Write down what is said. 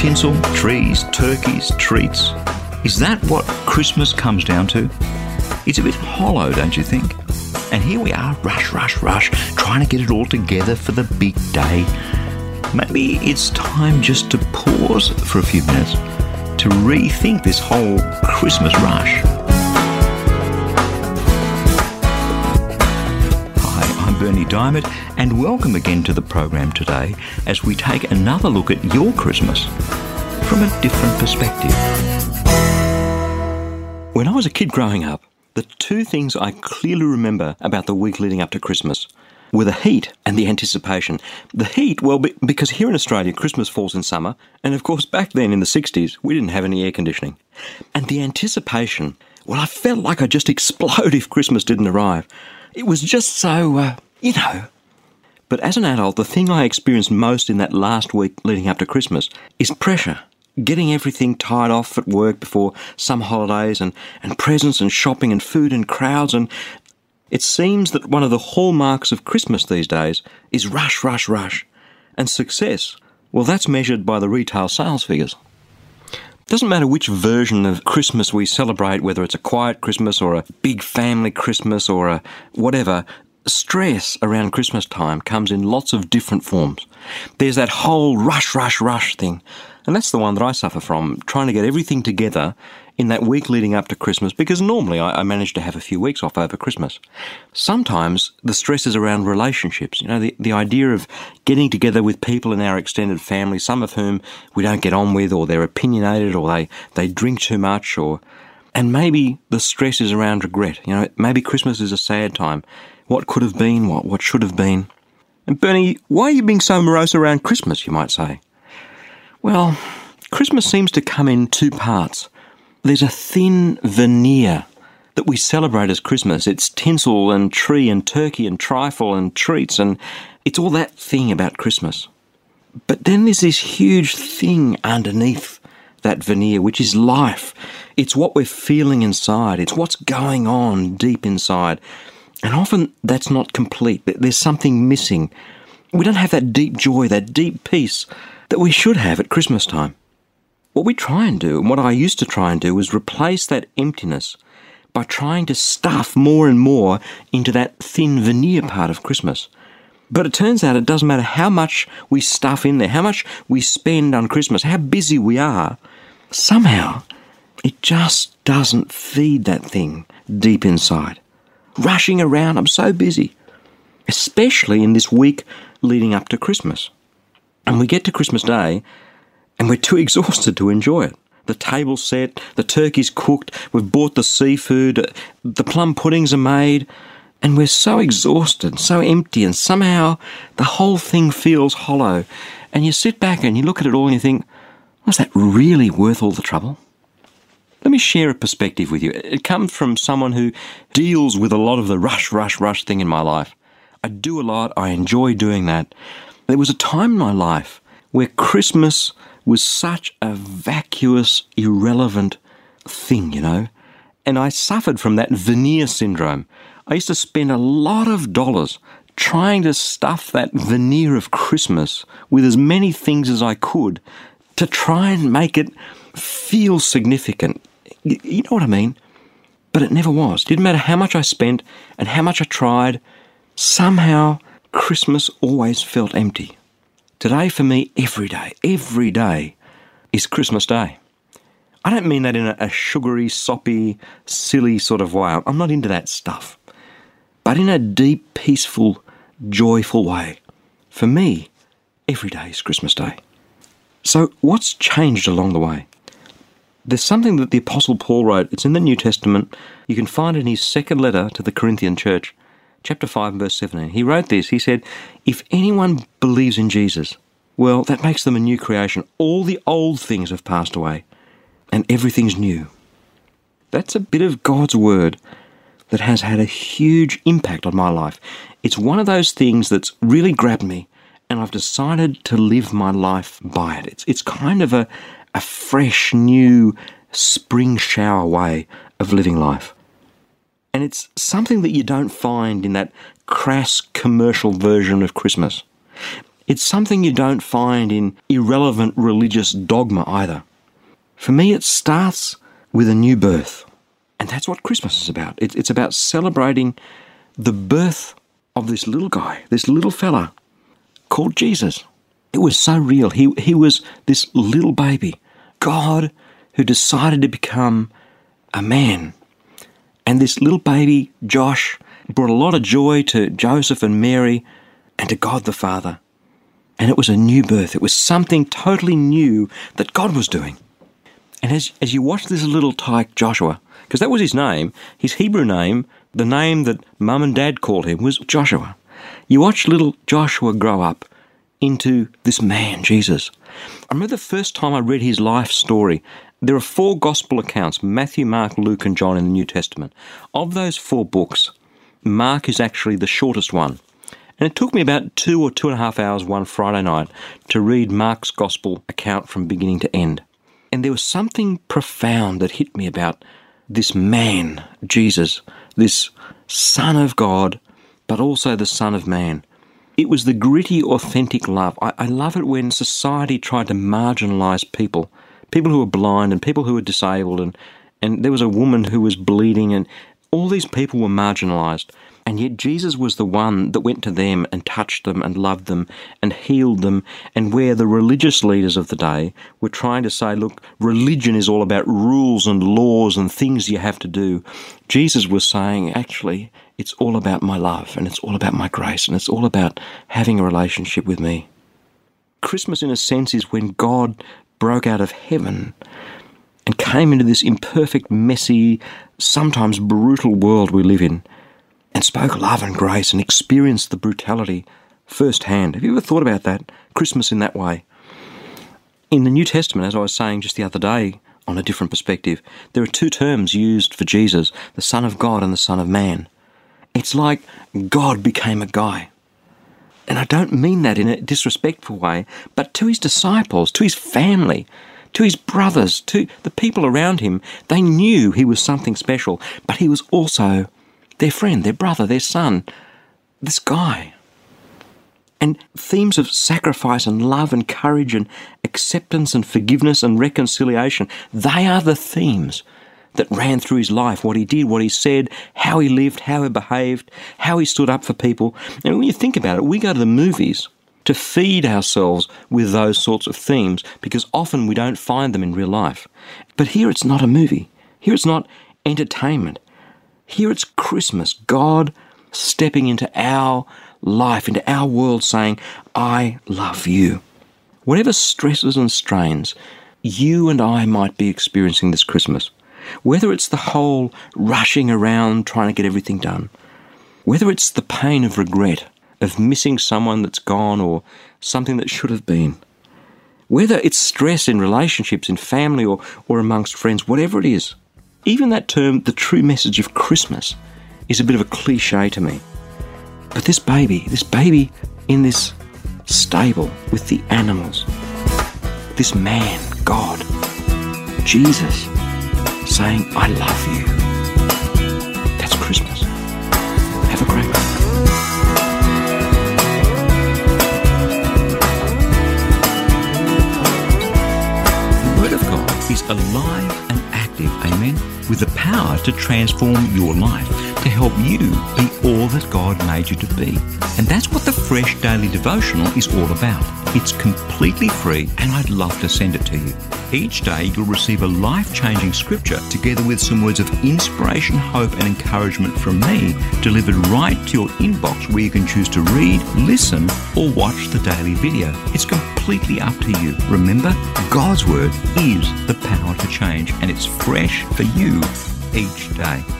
Tinsel, trees, turkeys, treats. Is that what Christmas comes down to? It's a bit hollow, don't you think? And here we are, rush, rush, rush, trying to get it all together for the big day. Maybe it's time just to pause for a few minutes to rethink this whole Christmas rush. Berni Dymet, and welcome again to the program today as we take another look at your Christmas from a different perspective. When I was a kid growing up, the two things I clearly remember about the week leading up to Christmas were the heat and the anticipation. The heat, well, because here in Australia, Christmas falls in summer, and of course, back then in the 60s, we didn't have any air conditioning. And the anticipation, well, I felt like I'd just explode if Christmas didn't arrive. It was just so, uh, you know. But as an adult, the thing I experienced most in that last week leading up to Christmas is pressure getting everything tied off at work before some holidays and, and presents and shopping and food and crowds and it seems that one of the hallmarks of Christmas these days is rush, rush, rush. And success, well, that's measured by the retail sales figures. Doesn't matter which version of Christmas we celebrate, whether it's a quiet Christmas or a big family Christmas or a whatever, stress around Christmas time comes in lots of different forms. There's that whole rush, rush, rush thing. And that's the one that I suffer from, trying to get everything together in that week leading up to Christmas, because normally I, I manage to have a few weeks off over Christmas. Sometimes the stress is around relationships, you know, the, the idea of getting together with people in our extended family, some of whom we don't get on with, or they're opinionated, or they, they drink too much, or and maybe the stress is around regret. You know, maybe Christmas is a sad time. What could have been, what, what should have been. And Berni, why are you being so morose around Christmas, you might say? Well, Christmas seems to come in two parts. There's a thin veneer that we celebrate as Christmas. It's tinsel and tree and turkey and trifle and treats and it's all that thing about Christmas. But then there's this huge thing underneath that veneer, which is life. It's what we're feeling inside. It's what's going on deep inside. And often that's not complete. There's something missing. We don't have that deep joy, that deep peace that we should have at Christmas time. What we try and do, and what I used to try and do, is replace that emptiness by trying to stuff more and more into that thin veneer part of Christmas. But it turns out it doesn't matter how much we stuff in there, how much we spend on Christmas, how busy we are, somehow it just doesn't feed that thing deep inside. Rushing around, I'm so busy, especially in this week leading up to Christmas. And we get to Christmas Day and we're too exhausted to enjoy it. The table's set, the turkey's cooked, we've bought the seafood, the plum puddings are made, and we're so exhausted, so empty, and somehow the whole thing feels hollow. And you sit back and you look at it all and you think, was that really worth all the trouble? Let me share a perspective with you. It comes from someone who deals with a lot of the rush, rush, rush thing in my life. I do a lot, I enjoy doing that. There was a time in my life where Christmas was such a vacuous, irrelevant thing, you know, and I suffered from that veneer syndrome. I used to spend a lot of dollars trying to stuff that veneer of Christmas with as many things as I could to try and make it feel significant. You know what I mean? But it never was. Didn't matter how much I spent and how much I tried, somehow Christmas always felt empty. Today, for me, every day, every day is Christmas Day. I don't mean that in a, a, sugary, soppy, silly sort of way. I'm not into that stuff. But in a deep, peaceful, joyful way. For me, every day is Christmas Day. So, what's changed along the way? There's something that the Apostle Paul wrote. It's in the New Testament. You can find it in his second letter to the Corinthian church chapter 5 verse 17. He wrote this. He said, If anyone believes in Jesus, well, that makes them a new creation. All the old things have passed away, and everything's new. That's a bit of God's Word that has had a huge impact on my life. It's one of those things that's really grabbed me, and I've decided to live my life by it. It's, it's kind of a, a fresh, new, spring shower way of living life. And it's something that you don't find in that crass commercial version of Christmas. It's something you don't find in irrelevant religious dogma either. For me, it starts with a new birth. And that's what Christmas is about. It's about celebrating the birth of this little guy, this little fella called Jesus. It was so real. He, he was this little baby, God who decided to become a man. And this little baby, Josh, brought a lot of joy to Joseph and Mary and to God the Father. And it was a new birth. It was something totally new that God was doing. And as, as you watch this little tyke Joshua, because that was his name, his Hebrew name, the name that mum and dad called him was Joshua. You watch little Joshua grow up into this man, Jesus. I remember the first time I read his life story. There are four gospel accounts Matthew, Mark, Luke, and John in the New Testament. Of those four books, Mark is actually the shortest one. And it took me about two or two and a half hours one Friday night to read Mark's gospel account from beginning to end. And there was something profound that hit me about this man, Jesus, this Son of God, but also the Son of Man. It was the gritty, authentic love. I, I love it when society tried to marginalise people, people who were blind and people who were disabled, and, and there was a woman who was bleeding, and all these people were marginalised. And yet Jesus was the one that went to them and touched them and loved them and healed them. And where the religious leaders of the day were trying to say, look, religion is all about rules and laws and things you have to do, Jesus was saying, actually, it's all about my love and it's all about my grace and it's all about having a relationship with me. Christmas, in a sense, is when God broke out of heaven and came into this imperfect, messy, sometimes brutal world we live in and spoke love and grace and experienced the brutality firsthand. Have you ever thought about that? Christmas in that way. In the New Testament, as I was saying just the other day on a different perspective, there are two terms used for Jesus the Son of God and the Son of Man. It's like God became a guy. And I don't mean that in a disrespectful way, but to his disciples, to his family, to his brothers, to the people around him, they knew he was something special, but he was also their friend, their brother, their son, this guy. And themes of sacrifice and love and courage and acceptance and forgiveness and reconciliation, they are the themes that ran through his life what he did, what he said, how he lived, how he behaved, how he stood up for people. And when you think about it, we go to the movies to feed ourselves with those sorts of themes because often we don't find them in real life. But here it's not a movie, here it's not entertainment, here it's Christmas, God stepping into our life, into our world, saying, I love you. Whatever stresses and strains you and I might be experiencing this Christmas, whether it's the whole rushing around trying to get everything done, whether it's the pain of regret, of missing someone that's gone or something that should have been, whether it's stress in relationships, in family, or, or amongst friends, whatever it is, even that term, the true message of Christmas, is a bit of a cliche to me. But this baby, this baby in this stable with the animals, this man, God, Jesus, saying, I love you. That's Christmas. Have a great week. The Word of God is alive and active, amen, with the power to transform your life, to help you be all that God made you to be. And that's what the Fresh Daily Devotional is all about. It's completely free, and I'd love to send it to you. Each day, you'll receive a life changing scripture together with some words of inspiration, hope, and encouragement from me delivered right to your inbox where you can choose to read, listen, or watch the daily video. It's completely up to you. Remember, God's Word is the power to change, and it's fresh for you each day.